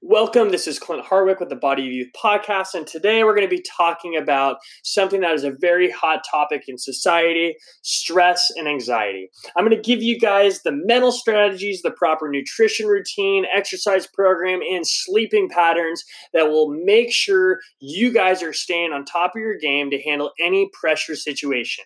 Welcome. This is Clint Harwick with the Body of Youth podcast. And today we're going to be talking about something that is a very hot topic in society stress and anxiety. I'm going to give you guys the mental strategies, the proper nutrition routine, exercise program, and sleeping patterns that will make sure you guys are staying on top of your game to handle any pressure situation.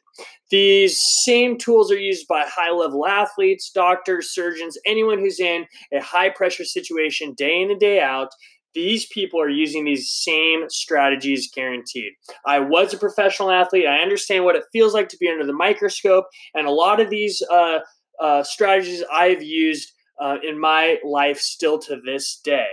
These same tools are used by high level athletes, doctors, surgeons, anyone who's in a high pressure situation day in and day out. These people are using these same strategies guaranteed. I was a professional athlete. I understand what it feels like to be under the microscope. And a lot of these uh, uh, strategies I've used uh, in my life still to this day.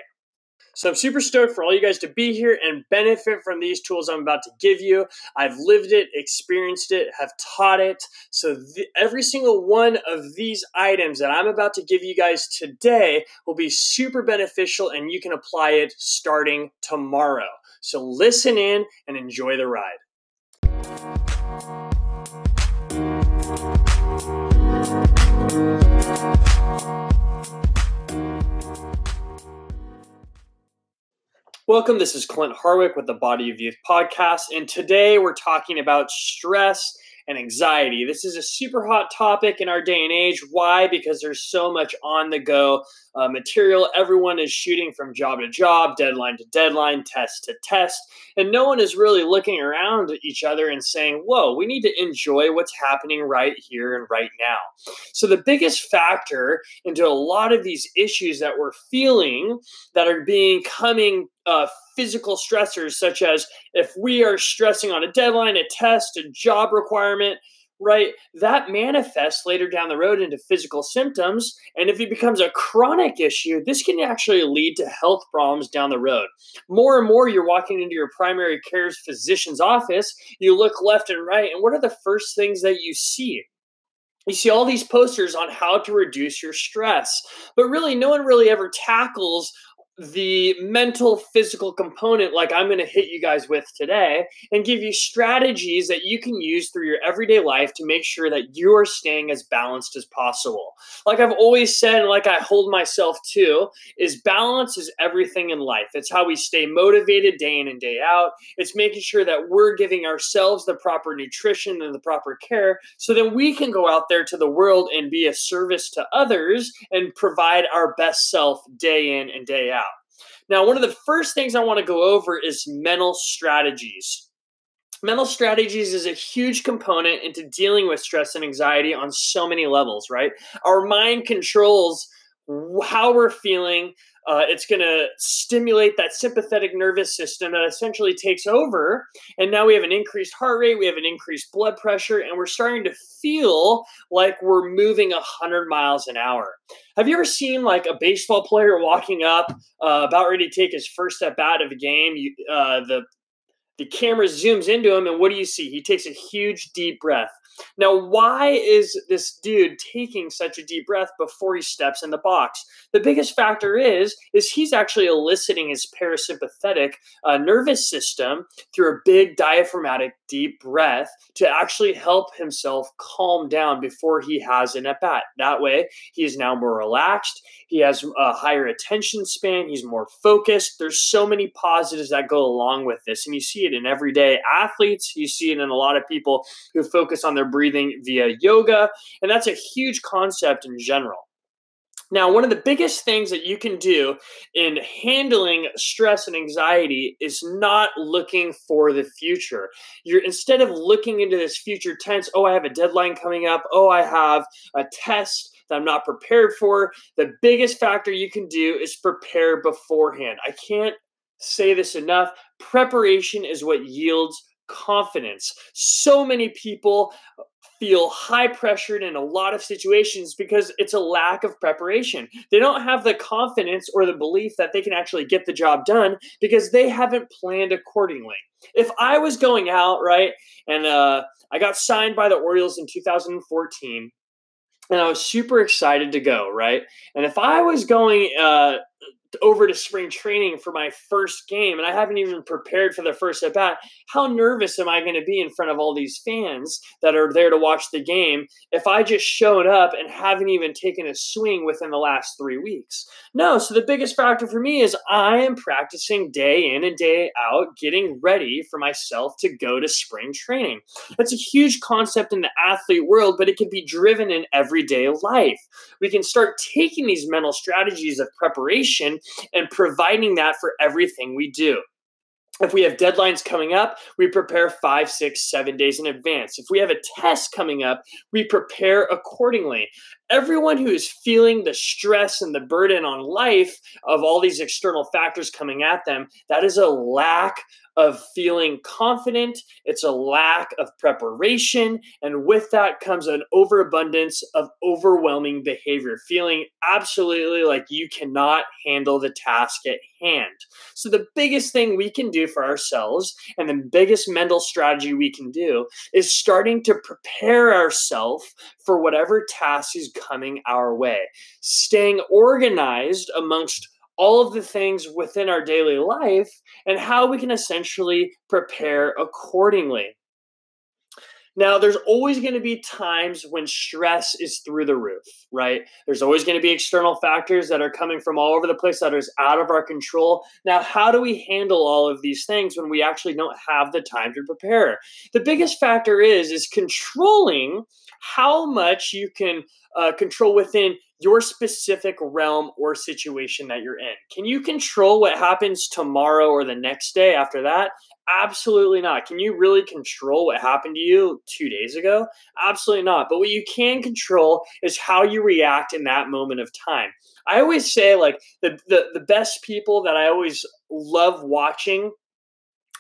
So I'm super stoked for all you guys to be here and benefit from these tools I'm about to give you. I've lived it, experienced it, have taught it. So every single one of these items that I'm about to give you guys today will be super beneficial and you can apply it starting tomorrow. So listen in and enjoy the ride. Welcome. This is Clint Harwick with the Body of Youth podcast. And today we're talking about stress and anxiety. This is a super hot topic in our day and age. Why? Because there's so much on the go uh, material. Everyone is shooting from job to job, deadline to deadline, test to test. And no one is really looking around at each other and saying, whoa, we need to enjoy what's happening right here and right now. So, the biggest factor into a lot of these issues that we're feeling that are being coming uh, physical stressors, such as if we are stressing on a deadline, a test, a job requirement, right, that manifests later down the road into physical symptoms. And if it becomes a chronic issue, this can actually lead to health problems down the road. More and more, you're walking into your primary care's physician's office, you look left and right, and what are the first things that you see? You see all these posters on how to reduce your stress, but really, no one really ever tackles the mental physical component like i'm going to hit you guys with today and give you strategies that you can use through your everyday life to make sure that you are staying as balanced as possible. Like i've always said like i hold myself to is balance is everything in life. It's how we stay motivated day in and day out. It's making sure that we're giving ourselves the proper nutrition and the proper care so that we can go out there to the world and be a service to others and provide our best self day in and day out now, one of the first things I want to go over is mental strategies. Mental strategies is a huge component into dealing with stress and anxiety on so many levels, right? Our mind controls how we're feeling. Uh, it's going to stimulate that sympathetic nervous system that essentially takes over. And now we have an increased heart rate, we have an increased blood pressure, and we're starting to feel like we're moving 100 miles an hour. Have you ever seen like a baseball player walking up, uh, about ready to take his first step out of a game? You, uh, the the camera zooms into him, and what do you see? He takes a huge deep breath. Now, why is this dude taking such a deep breath before he steps in the box? The biggest factor is is he's actually eliciting his parasympathetic uh, nervous system through a big diaphragmatic deep breath to actually help himself calm down before he has an at bat. That way, he is now more relaxed. He has a higher attention span. He's more focused. There's so many positives that go along with this, and you see it in everyday athletes. You see it in a lot of people who focus on their breathing via yoga. And that's a huge concept in general. Now, one of the biggest things that you can do in handling stress and anxiety is not looking for the future. You're instead of looking into this future tense, oh, I have a deadline coming up, oh, I have a test that I'm not prepared for. The biggest factor you can do is prepare beforehand. I can't say this enough. Preparation is what yields confidence. So many people feel high pressured in a lot of situations because it's a lack of preparation. They don't have the confidence or the belief that they can actually get the job done because they haven't planned accordingly. If I was going out, right, and uh, I got signed by the Orioles in 2014, and I was super excited to go, right? And if I was going uh, over to spring training for my first game and I haven't even prepared for the first at bat, how nervous am I going to be in front of all these fans that are there to watch the game if I just showed up and haven't even taken a swing within the last three weeks? No, so the biggest factor for me is I am practicing day in and day out, getting ready for myself to go to spring training. That's a huge concept in the athlete world, but it can be driven in everyday life. We can start taking these mental strategies of preparation and providing that for everything we do. If we have deadlines coming up, we prepare five, six, seven days in advance. If we have a test coming up, we prepare accordingly. Everyone who is feeling the stress and the burden on life of all these external factors coming at them, that is a lack of feeling confident, it's a lack of preparation, and with that comes an overabundance of overwhelming behavior, feeling absolutely like you cannot handle the task at hand. So, the biggest thing we can do for ourselves, and the biggest mental strategy we can do, is starting to prepare ourselves for whatever task is coming our way, staying organized amongst all of the things within our daily life and how we can essentially prepare accordingly. Now, there's always going to be times when stress is through the roof, right? There's always going to be external factors that are coming from all over the place that is out of our control. Now, how do we handle all of these things when we actually don't have the time to prepare? The biggest factor is is controlling how much you can uh, control within your specific realm or situation that you're in. Can you control what happens tomorrow or the next day after that? Absolutely not. Can you really control what happened to you two days ago? Absolutely not. But what you can control is how you react in that moment of time. I always say, like, the, the, the best people that I always love watching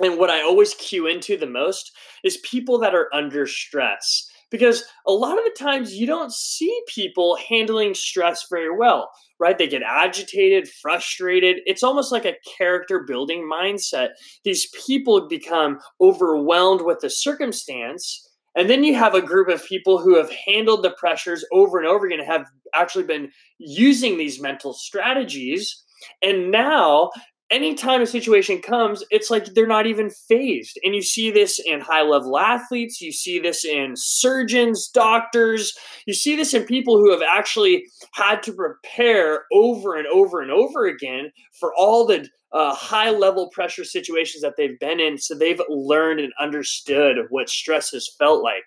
and what I always cue into the most is people that are under stress because a lot of the times you don't see people handling stress very well, right? They get agitated, frustrated. It's almost like a character building mindset. These people become overwhelmed with the circumstance. And then you have a group of people who have handled the pressures over and over again, have actually been using these mental strategies. And now anytime a situation comes, it's like they're not even fazed. And you see this in high level athletes, you see this in surgeons, doctors, you see this in people who have actually had to prepare over and over and over again for all the uh, high level pressure situations that they've been in. So they've learned and understood what stress has felt like.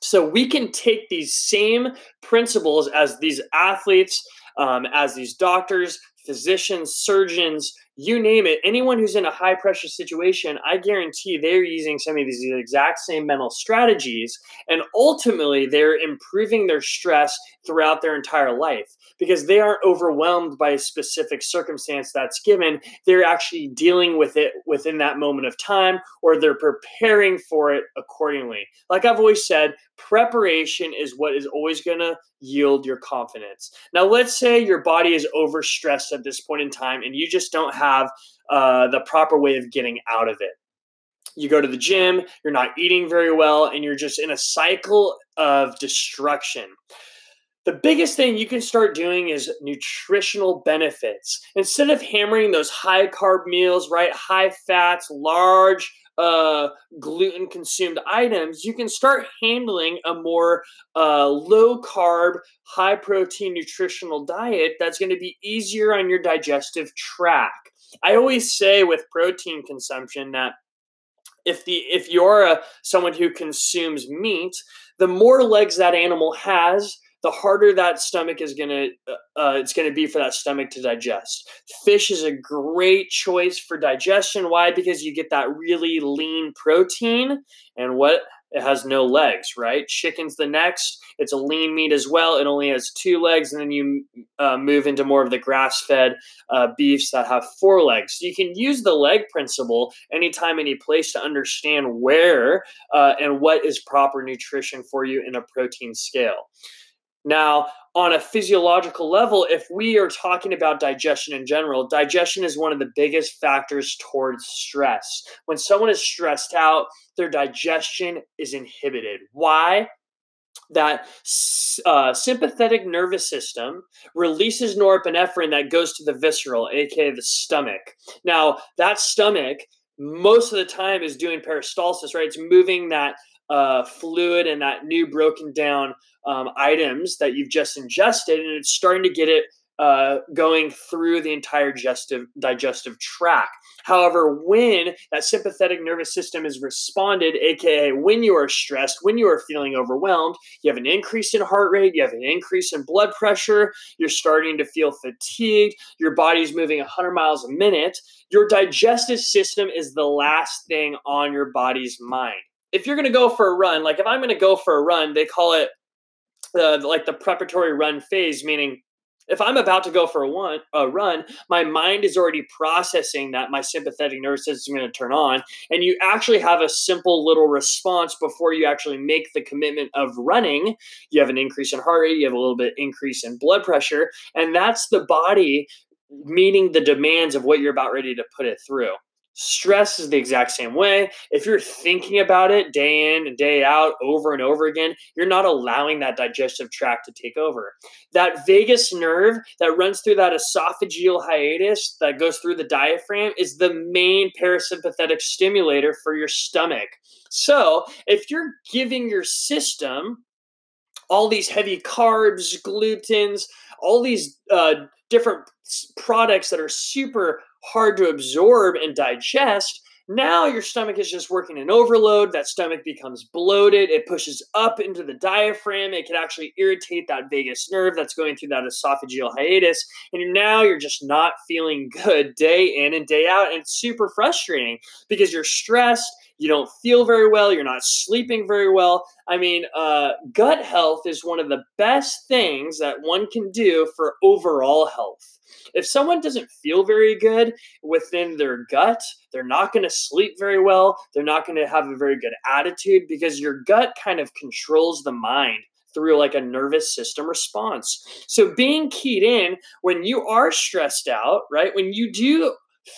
So we can take these same principles as these athletes, um, as these doctors, physicians, surgeons, you name it, anyone who's in a high pressure situation, I guarantee they're using some of these exact same mental strategies. And ultimately, they're improving their stress throughout their entire life because they aren't overwhelmed by a specific circumstance that's given. They're actually dealing with it within that moment of time or they're preparing for it accordingly. Like I've always said, preparation is what is always going to yield your confidence. Now, let's say your body is overstressed at this point in time and you just don't have uh, the proper way of getting out of it. You go to the gym, you're not eating very well, and you're just in a cycle of destruction. The biggest thing you can start doing is nutritional benefits. Instead of hammering those high carb meals, right? High fats, large uh, gluten consumed items, you can start handling a more uh, low carb, high protein nutritional diet that's going to be easier on your digestive tract. I always say with protein consumption that if the if you're a someone who consumes meat, the more legs that animal has, the harder that stomach is gonna uh, uh it's gonna be for that stomach to digest. Fish is a great choice for digestion. Why? Because you get that really lean protein, and what it has no legs, right? Chicken's the next. It's a lean meat as well. It only has two legs, and then you uh, move into more of the grass fed uh, beefs that have four legs. So you can use the leg principle anytime, any place to understand where uh, and what is proper nutrition for you in a protein scale. Now, on a physiological level, if we are talking about digestion in general, digestion is one of the biggest factors towards stress. When someone is stressed out, their digestion is inhibited. Why? that uh, sympathetic nervous system releases norepinephrine that goes to the visceral, aka the stomach. Now, that stomach most of the time is doing peristalsis, right? It's moving that uh, fluid and that new broken down um, items that you've just ingested, and it's starting to get it uh, going through the entire digestive digestive tract. However, when that sympathetic nervous system is responded, aka when you are stressed, when you are feeling overwhelmed, you have an increase in heart rate, you have an increase in blood pressure, you're starting to feel fatigued, your body's moving 100 miles a minute, your digestive system is the last thing on your body's mind. If you're going to go for a run, like if I'm going to go for a run, they call it uh, like the preparatory run phase, meaning if I'm about to go for a, one, a run, my mind is already processing that my sympathetic nervous system is going to turn on. And you actually have a simple little response before you actually make the commitment of running. You have an increase in heart rate, you have a little bit increase in blood pressure. And that's the body meeting the demands of what you're about ready to put it through. Stress is the exact same way. If you're thinking about it day in and day out over and over again, you're not allowing that digestive tract to take over. That vagus nerve that runs through that esophageal hiatus that goes through the diaphragm is the main parasympathetic stimulator for your stomach. So, if you're giving your system all these heavy carbs, glutens, all these uh, different products that are super hard to absorb and digest. Now your stomach is just working in overload. That stomach becomes bloated. It pushes up into the diaphragm. It can actually irritate that vagus nerve that's going through that esophageal hiatus. And now you're just not feeling good day in and day out. And it's super frustrating because you're stressed. You don't feel very well. You're not sleeping very well. I mean, uh, gut health is one of the best things that one can do for overall health. If someone doesn't feel very good within their gut, they're not going to sleep very well. They're not going to have a very good attitude because your gut kind of controls the mind through like a nervous system response. So being keyed in when you are stressed out, right? When you do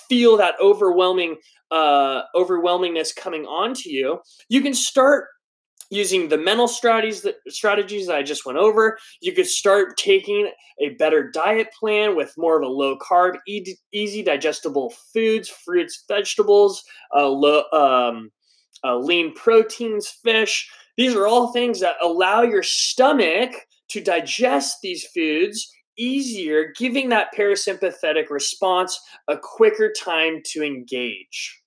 feel that overwhelming uh overwhelmingness coming onto you, you can start using the mental strategies that, strategies that I just went over, you could start taking a better diet plan with more of a low carb, e- easy digestible foods, fruits, vegetables, uh, low, um, uh, lean proteins, fish. These are all things that allow your stomach to digest these foods easier, giving that parasympathetic response a quicker time to engage.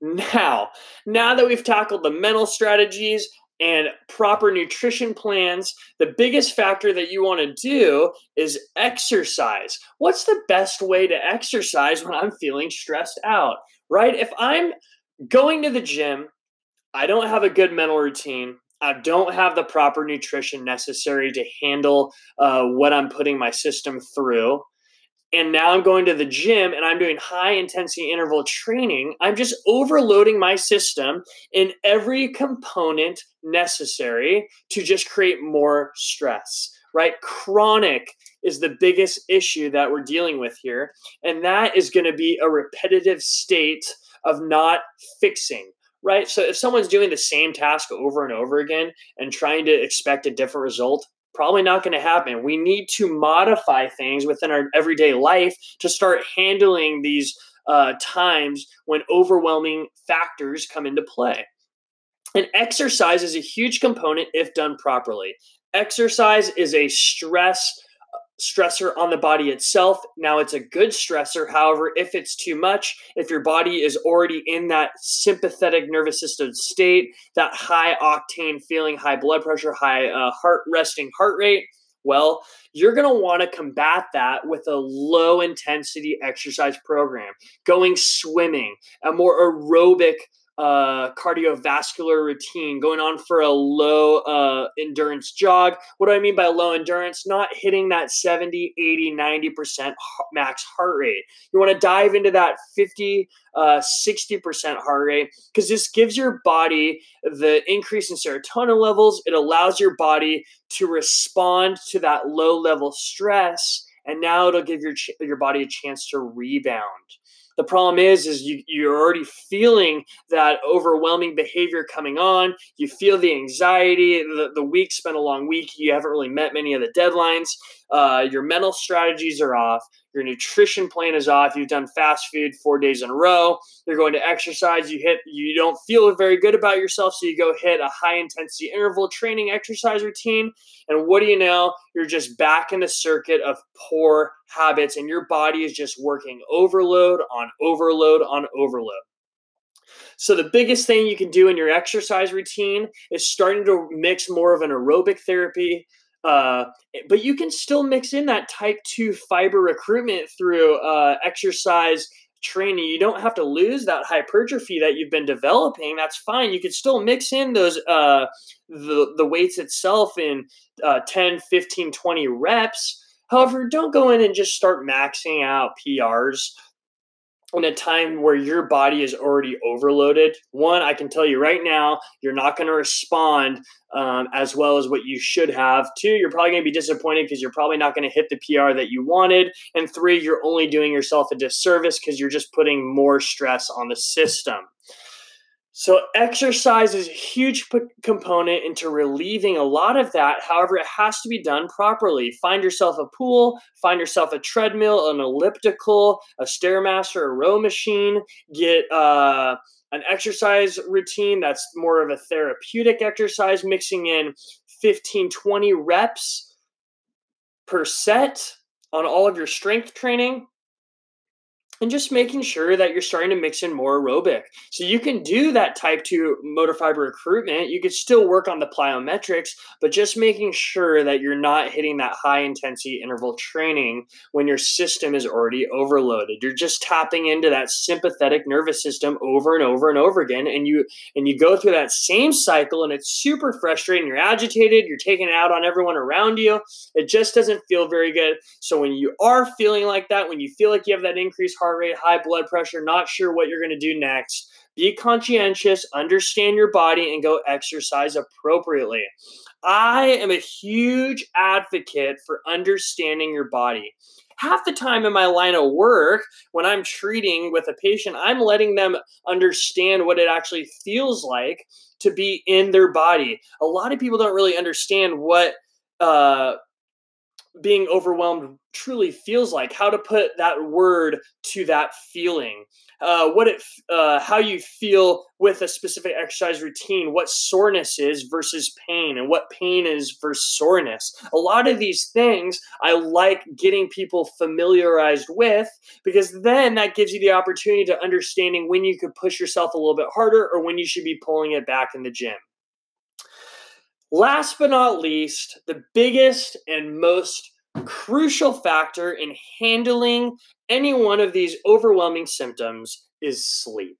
Now, now that we've tackled the mental strategies and proper nutrition plans, the biggest factor that you want to do is exercise. What's the best way to exercise when I'm feeling stressed out, right? If I'm going to the gym, I don't have a good mental routine. I don't have the proper nutrition necessary to handle uh, what I'm putting my system through and now I'm going to the gym and I'm doing high intensity interval training, I'm just overloading my system in every component necessary to just create more stress, right? Chronic is the biggest issue that we're dealing with here. And that is going to be a repetitive state of not fixing. Right. So if someone's doing the same task over and over again and trying to expect a different result, probably not going to happen. We need to modify things within our everyday life to start handling these uh, times when overwhelming factors come into play. And exercise is a huge component if done properly. Exercise is a stress stressor on the body itself. Now, it's a good stressor. However, if it's too much, if your body is already in that sympathetic nervous system state, that high octane feeling, high blood pressure, high uh, heart resting heart rate, well, you're going to want to combat that with a low intensity exercise program, going swimming, a more aerobic uh, cardiovascular routine, going on for a low uh, endurance jog. What do I mean by low endurance? Not hitting that 70, 80, 90% max heart rate. You want to dive into that 50, uh, 60% heart rate because this gives your body the increase in serotonin levels. It allows your body to respond to that low level stress and now it'll give your your body a chance to rebound. The problem is, is you, you're already feeling that overwhelming behavior coming on. You feel the anxiety. The, the week's been a long week. You haven't really met many of the deadlines. Uh, your mental strategies are off. Your nutrition plan is off. You've done fast food four days in a row. You're going to exercise. You hit. You don't feel very good about yourself, so you go hit a high intensity interval training exercise routine. And what do you know? You're just back in the circuit of poor habits, and your body is just working overload on overload on overload. So, the biggest thing you can do in your exercise routine is starting to mix more of an aerobic therapy. Uh, but you can still mix in that type 2 fiber recruitment through uh, exercise training. You don't have to lose that hypertrophy that you've been developing. That's fine. You can still mix in those uh, the, the weights itself in uh, 10, 15, 20 reps. However, don't go in and just start maxing out PRs in a time where your body is already overloaded. One, I can tell you right now, you're not going to respond um, as well as what you should have. Two, you're probably going to be disappointed because you're probably not going to hit the PR that you wanted. And three, you're only doing yourself a disservice because you're just putting more stress on the system. So, exercise is a huge p- component into relieving a lot of that. However, it has to be done properly. Find yourself a pool, find yourself a treadmill, an elliptical, a Stairmaster, a row machine. Get uh, an exercise routine that's more of a therapeutic exercise, mixing in 15, 20 reps per set on all of your strength training and just making sure that you're starting to mix in more aerobic. So you can do that type 2 motor fiber recruitment. You could still work on the plyometrics, but just making sure that you're not hitting that high intensity interval training when your system is already overloaded. You're just tapping into that sympathetic nervous system over and over and over again and you and you go through that same cycle and it's super frustrating. You're agitated, you're taking it out on everyone around you. It just doesn't feel very good. So when you are feeling like that, when you feel like you have that increased heart heart rate, high blood pressure, not sure what you're going to do next. Be conscientious, understand your body, and go exercise appropriately. I am a huge advocate for understanding your body. Half the time in my line of work, when I'm treating with a patient, I'm letting them understand what it actually feels like to be in their body. A lot of people don't really understand what uh, being overwhelmed truly feels like how to put that word to that feeling. Uh, what it uh, how you feel with a specific exercise routine what soreness is versus pain and what pain is versus soreness. A lot of these things i like getting people familiarized with because then that gives you the opportunity to understanding when you could push yourself a little bit harder or when you should be pulling it back in the gym Last but not least, the biggest and most crucial factor in handling any one of these overwhelming symptoms is sleep.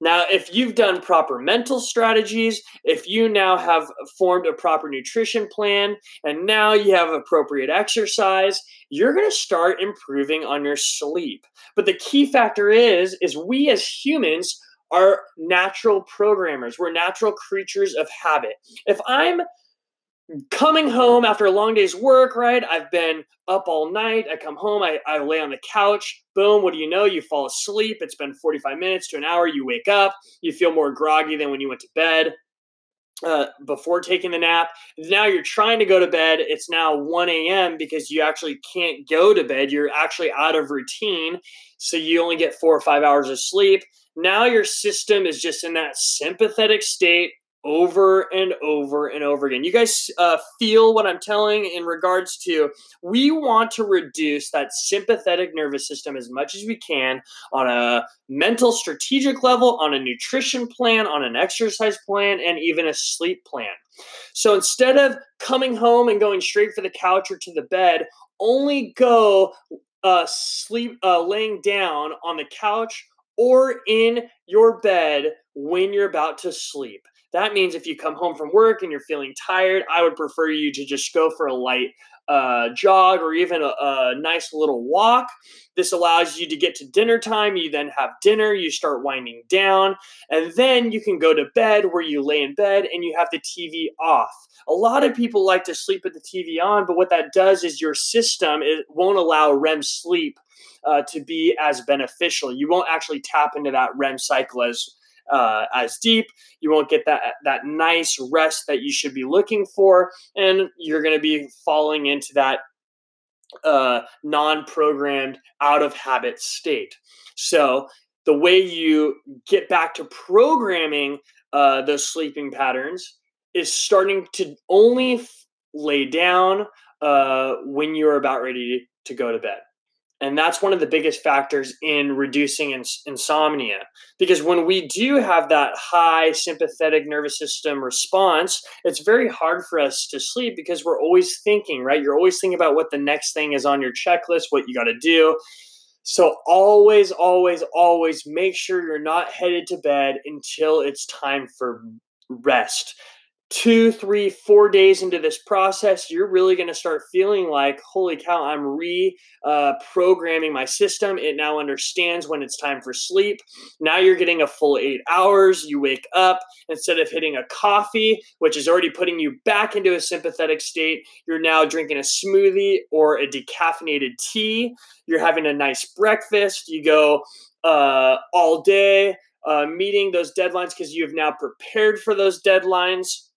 Now, if you've done proper mental strategies, if you now have formed a proper nutrition plan, and now you have appropriate exercise, you're going to start improving on your sleep. But the key factor is is we as humans are natural programmers. We're natural creatures of habit. If I'm coming home after a long day's work, right? I've been up all night. I come home, I, I lay on the couch. Boom, what do you know? You fall asleep. It's been 45 minutes to an hour. You wake up. You feel more groggy than when you went to bed. Uh, before taking the nap. Now you're trying to go to bed. It's now 1 a.m. because you actually can't go to bed. You're actually out of routine. So you only get four or five hours of sleep. Now your system is just in that sympathetic state over and over and over again. You guys uh, feel what I'm telling in regards to we want to reduce that sympathetic nervous system as much as we can on a mental strategic level, on a nutrition plan, on an exercise plan, and even a sleep plan. So instead of coming home and going straight for the couch or to the bed, only go uh, sleep, uh, laying down on the couch or in your bed when you're about to sleep. That means if you come home from work and you're feeling tired, I would prefer you to just go for a light uh, jog or even a, a, nice little walk. This allows you to get to dinner time. You then have dinner, you start winding down, and then you can go to bed where you lay in bed and you have the TV off. A lot of people like to sleep with the TV on, but what that does is your system it won't allow REM sleep uh, to be as beneficial. You won't actually tap into that REM cycle as uh, as deep. You won't get that that nice rest that you should be looking for, and you're going to be falling into that uh, non-programmed, out of habit state. So the way you get back to programming uh, those sleeping patterns is starting to only f- lay down uh, when you're about ready to go to bed. And that's one of the biggest factors in reducing ins- insomnia. Because when we do have that high sympathetic nervous system response, it's very hard for us to sleep because we're always thinking, right? You're always thinking about what the next thing is on your checklist, what you got to do. So always, always, always make sure you're not headed to bed until it's time for rest two, three, four days into this process, you're really going to start feeling like, holy cow, I'm re uh, my system. It now understands when it's time for sleep. Now you're getting a full eight hours. You wake up instead of hitting a coffee, which is already putting you back into a sympathetic state. You're now drinking a smoothie or a decaffeinated tea. You're having a nice breakfast. You go uh, all day. Uh, meeting those deadlines because you have now prepared for those deadlines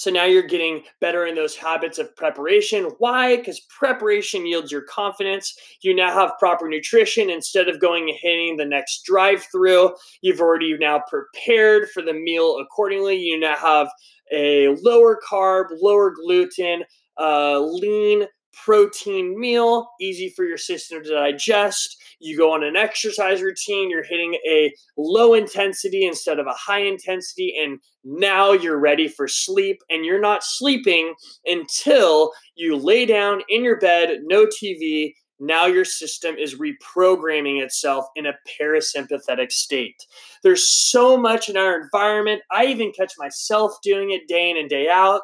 so now you're getting better in those habits of preparation. Why? Because preparation yields your confidence. You now have proper nutrition instead of going and hitting the next drive through. You've already now prepared for the meal accordingly. You now have a lower carb, lower gluten, uh, lean protein meal, easy for your system to digest. You go on an exercise routine, you're hitting a low intensity instead of a high intensity, and now you're ready for sleep. And you're not sleeping until you lay down in your bed, no TV. Now your system is reprogramming itself in a parasympathetic state. There's so much in our environment. I even catch myself doing it day in and day out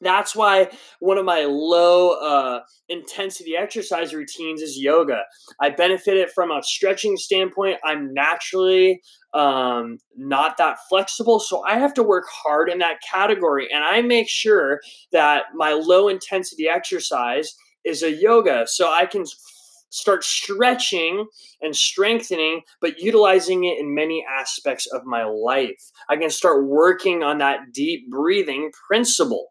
that's why one of my low uh, intensity exercise routines is yoga. I benefit it from a stretching standpoint. I'm naturally um, not that flexible, so I have to work hard in that category. And I make sure that my low intensity exercise is a yoga so I can start stretching and strengthening, but utilizing it in many aspects of my life. I can start working on that deep breathing principle.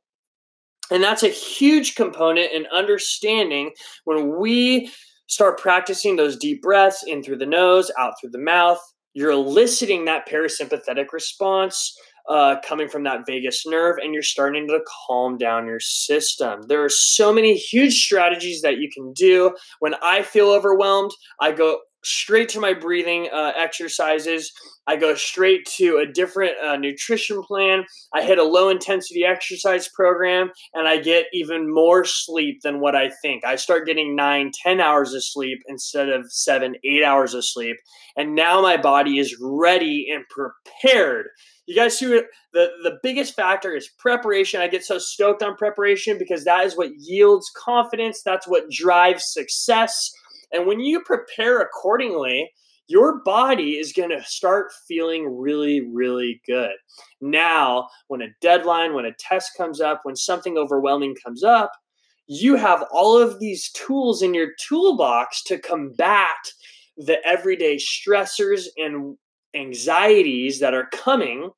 And that's a huge component in understanding when we start practicing those deep breaths in through the nose, out through the mouth, you're eliciting that parasympathetic response uh, coming from that vagus nerve, and you're starting to calm down your system. There are so many huge strategies that you can do. When I feel overwhelmed, I go straight to my breathing uh, exercises. I go straight to a different uh, nutrition plan. I hit a low intensity exercise program and I get even more sleep than what I think. I start getting nine, ten hours of sleep instead of seven, eight hours of sleep. And now my body is ready and prepared. You guys see what the, the biggest factor is preparation. I get so stoked on preparation because that is what yields confidence. That's what drives success. And when you prepare accordingly, your body is going to start feeling really, really good. Now, when a deadline, when a test comes up, when something overwhelming comes up, you have all of these tools in your toolbox to combat the everyday stressors and anxieties that are coming.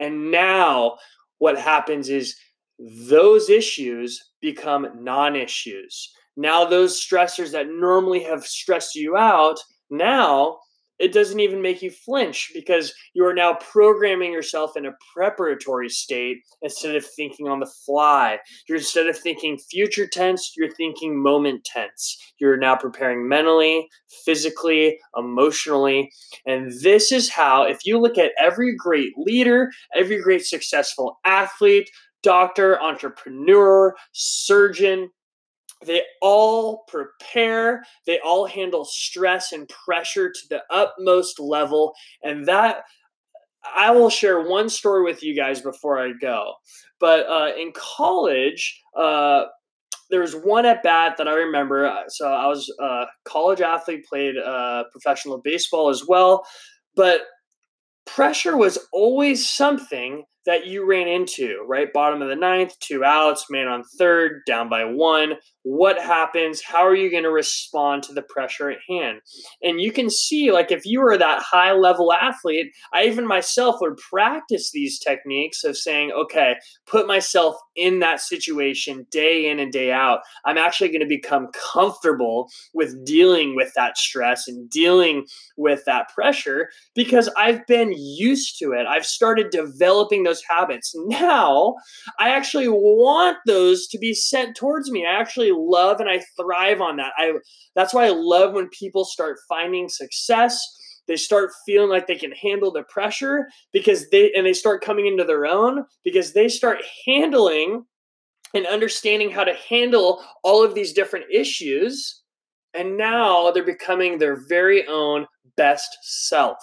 And now, what happens is those issues become non issues. Now, those stressors that normally have stressed you out, now it doesn't even make you flinch because you are now programming yourself in a preparatory state instead of thinking on the fly. You're instead of thinking future tense, you're thinking moment tense. You're now preparing mentally, physically, emotionally. And this is how, if you look at every great leader, every great successful athlete, doctor, entrepreneur, surgeon, they all prepare, they all handle stress and pressure to the utmost level. And that I will share one story with you guys before I go. But uh, in college, uh, there was one at bat that I remember. Uh, so I was a college athlete, played uh, professional baseball as well. But pressure was always something that you ran into, right? Bottom of the ninth, two outs, man on third, down by one. What happens? How are you going to respond to the pressure at hand? And you can see, like, if you were that high level athlete, I even myself would practice these techniques of saying, okay, put myself in that situation day in and day out. I'm actually going to become comfortable with dealing with that stress and dealing with that pressure because I've been used to it. I've started developing those those habits. Now, I actually want those to be sent towards me. I actually love and I thrive on that. I that's why I love when people start finding success they start feeling like they can handle the pressure because they and they start coming into their own because they start handling and understanding how to handle all of these different issues and now they're becoming their very own best self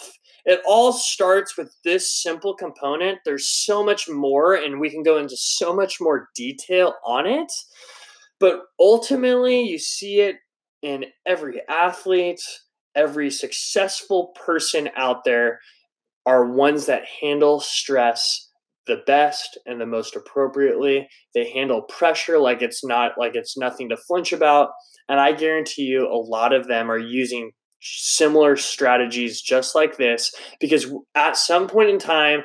it all starts with this simple component. There's so much more, and we can go into so much more detail on it. But ultimately, you see it in every athlete, every successful person out there are ones that handle stress the best and the most appropriately. They handle pressure like it's not like it's nothing to flinch about. And I guarantee you a lot of them are using similar strategies just like this because at some point in time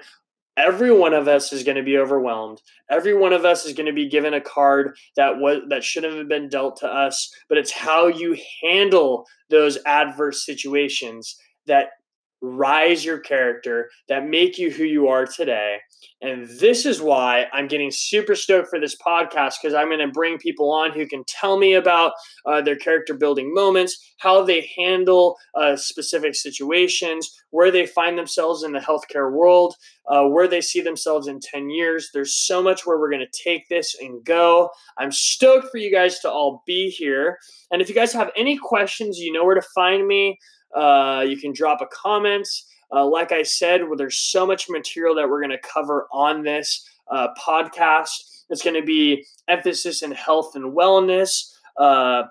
every one of us is going to be overwhelmed. Every one of us is going to be given a card that was that shouldn't have been dealt to us but it's how you handle those adverse situations that rise your character, that make you who you are today. And this is why I'm getting super stoked for this podcast because I'm going to bring people on who can tell me about uh, their character building moments, how they handle uh, specific situations, where they find themselves in the healthcare world, uh, where they see themselves in 10 years. There's so much where we're going to take this and go. I'm stoked for you guys to all be here. And if you guys have any questions, you know where to find me. Uh, you can drop a comment. Uh, like I said, well, there's so much material that we're going to cover on this uh, podcast. It's going to be emphasis in health and wellness, uh,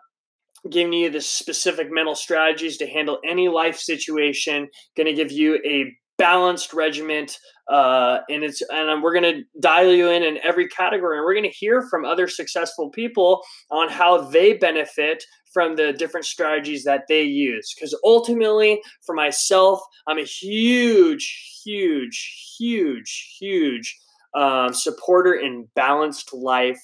giving you the specific mental strategies to handle any life situation, going to give you a balanced regiment uh, and it's and we're going to dial you in in every category and we're going to hear from other successful people on how they benefit from the different strategies that they use. Because ultimately for myself i'm a huge huge huge huge um, supporter in balanced life.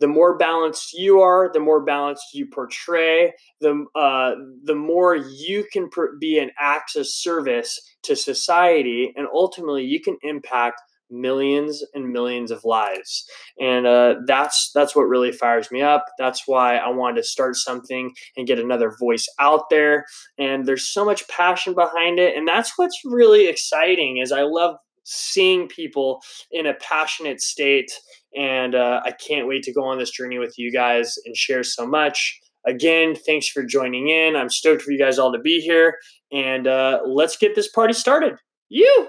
The more balanced you are, the more balanced you portray, the uh, the more you can pr- be an of service to society, and ultimately you can impact millions and millions of lives. And uh, that's that's what really fires me up. That's why I wanted to start something and get another voice out there. And there's so much passion behind it, and that's what's really exciting. Is I love seeing people in a passionate state and uh, I can't wait to go on this journey with you guys and share so much. Again, thanks for joining in. I'm stoked for you guys all to be here. And uh, let's get this party started. You!